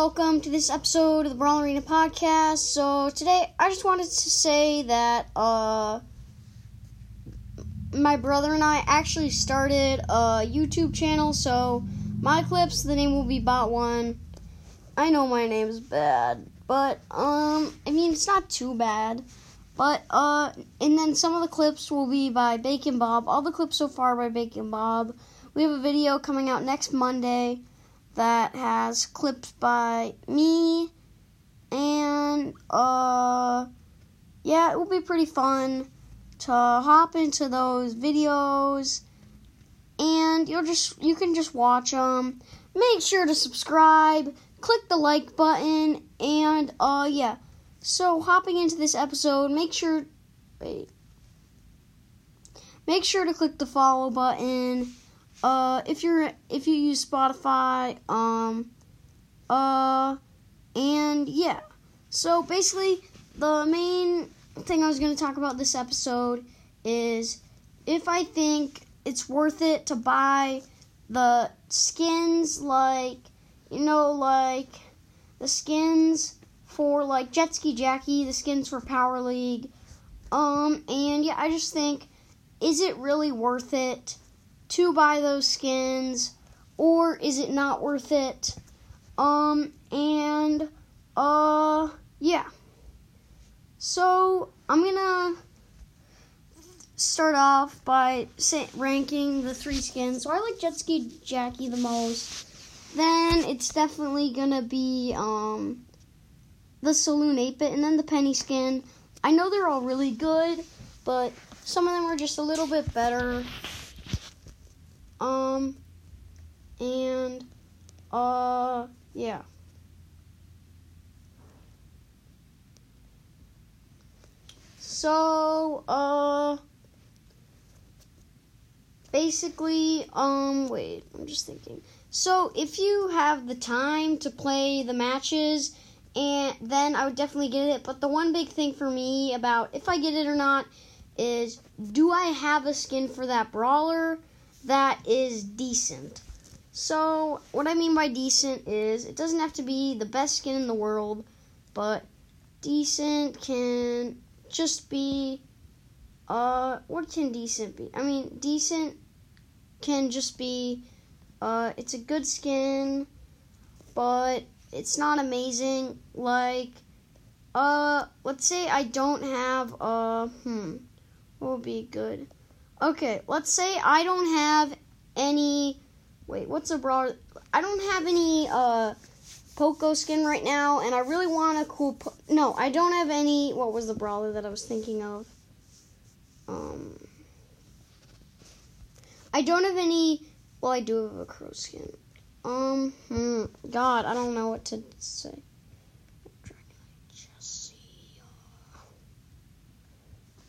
welcome to this episode of the Brawl Arena podcast. So today I just wanted to say that uh my brother and I actually started a YouTube channel, so my clips, the name will be Bot One. I know my name is bad, but um I mean it's not too bad. But uh and then some of the clips will be by Bacon Bob. All the clips so far by Bacon Bob. We have a video coming out next Monday that has clips by me and uh yeah, it will be pretty fun to hop into those videos and you'll just you can just watch them. Make sure to subscribe, click the like button and uh yeah. So hopping into this episode, make sure wait. Make sure to click the follow button uh if you're if you use Spotify, um uh and yeah. So basically the main thing I was going to talk about this episode is if I think it's worth it to buy the skins like you know like the skins for like Jet Ski Jacky, the skins for Power League. Um and yeah, I just think is it really worth it to buy those skins or is it not worth it? Um and uh yeah. So, I'm to start off by ranking the three skins. So, I like Jet Ski Jacky the most. Then it's definitely to be um the Saloon 8-bit and then the Penny skin. I know they're all really good, but some of them are just a little bit better. Um, and, uh, yeah. So, uh, basically, um, wait, I'm just thinking. So, if you have the time to play the matches, and then I would definitely get it. But the one big thing for me about if I get it or not is do I have a skin for that brawler? That is decent. So, what I mean by decent is it doesn't have to be the best skin in the world, but decent can just be uh what can decent be? I mean, decent can just be uh it's a good skin, but it's not amazing like uh let's say I don't have uh hmm what would be good? Okay, let's say I don't have any. Wait, what's a broad? I don't have any uh Poco skin right now, and I really want a cool. Po- no, I don't have any. What was the brawler that I was thinking of? Um, I don't have any. Well, I do have a crow skin. Um, hmm, God, I don't know what to say.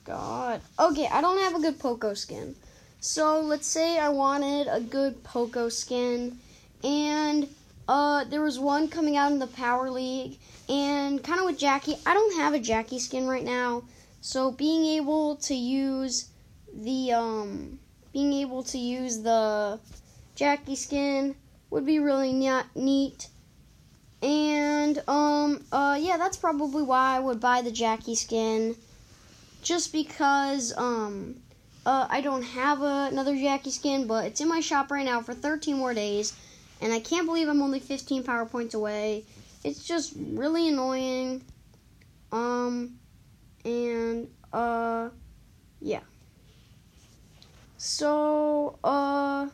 God. Okay, I don't have a good Poco skin. So let's say I wanted a good Poco skin, and uh, there was one coming out in the Power League, and kind of with Jacky. I don't have a Jacky skin right now, so being able to use the um, being able to use the Jacky skin would be really neat. And um, uh, yeah, that's probably why I would buy the Jacky skin just because um uh, I don't have a, another Jacky skin, but it's in my shop right now for 13 more days, and I can't believe I'm only 15 power points away. It's just really annoying. Um, and uh, yeah. So uh,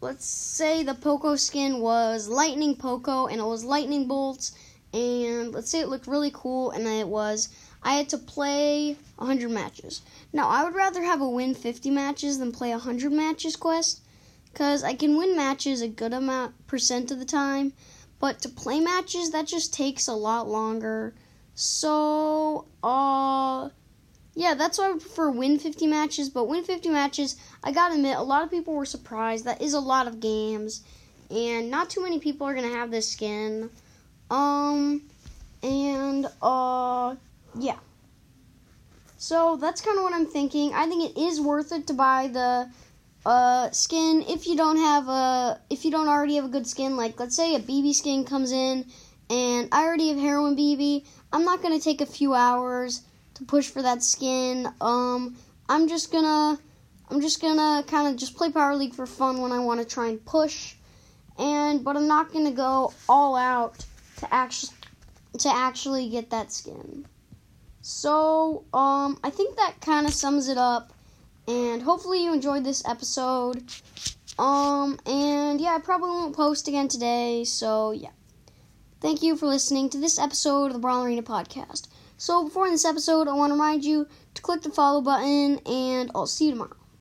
let's say the Poco skin was Lightning Poco, and it was Lightning Bolts, and let's say it looked really cool, and it was I had to play 100 matches. Now, I would rather have a win 50 matches than play 100 matches quest because I can win matches a good amount percent of the time, but to play matches that just takes a lot longer. So, uh yeah, that's why I would prefer win 50 matches, but win 50 matches, I gotta admit, a lot of people were surprised. That is a lot of games, and not too many people are gonna have this skin. Um, and, uh. So that's kind of what I'm thinking. I think it is worth it to buy the uh, skin if you don't have a if you don't already have a good skin like let's say a Bibi skin comes in and I already have Heroine Bibi. I'm not gonna take a few hours to push for that skin um I'm just gonna I'm just gonna kind of just play Power League for fun when I want to try and push and but I'm not gonna go all out to actually to actually get that skin so um I think that kind of sums it up and hopefully you enjoyed this episode. Um, and yeah, I probably won't post again today, so yeah. Thank you for listening to this episode of the Brawl Arena podcast. So before this episode, I want to remind you to click the follow button, and I'll see you tomorrow.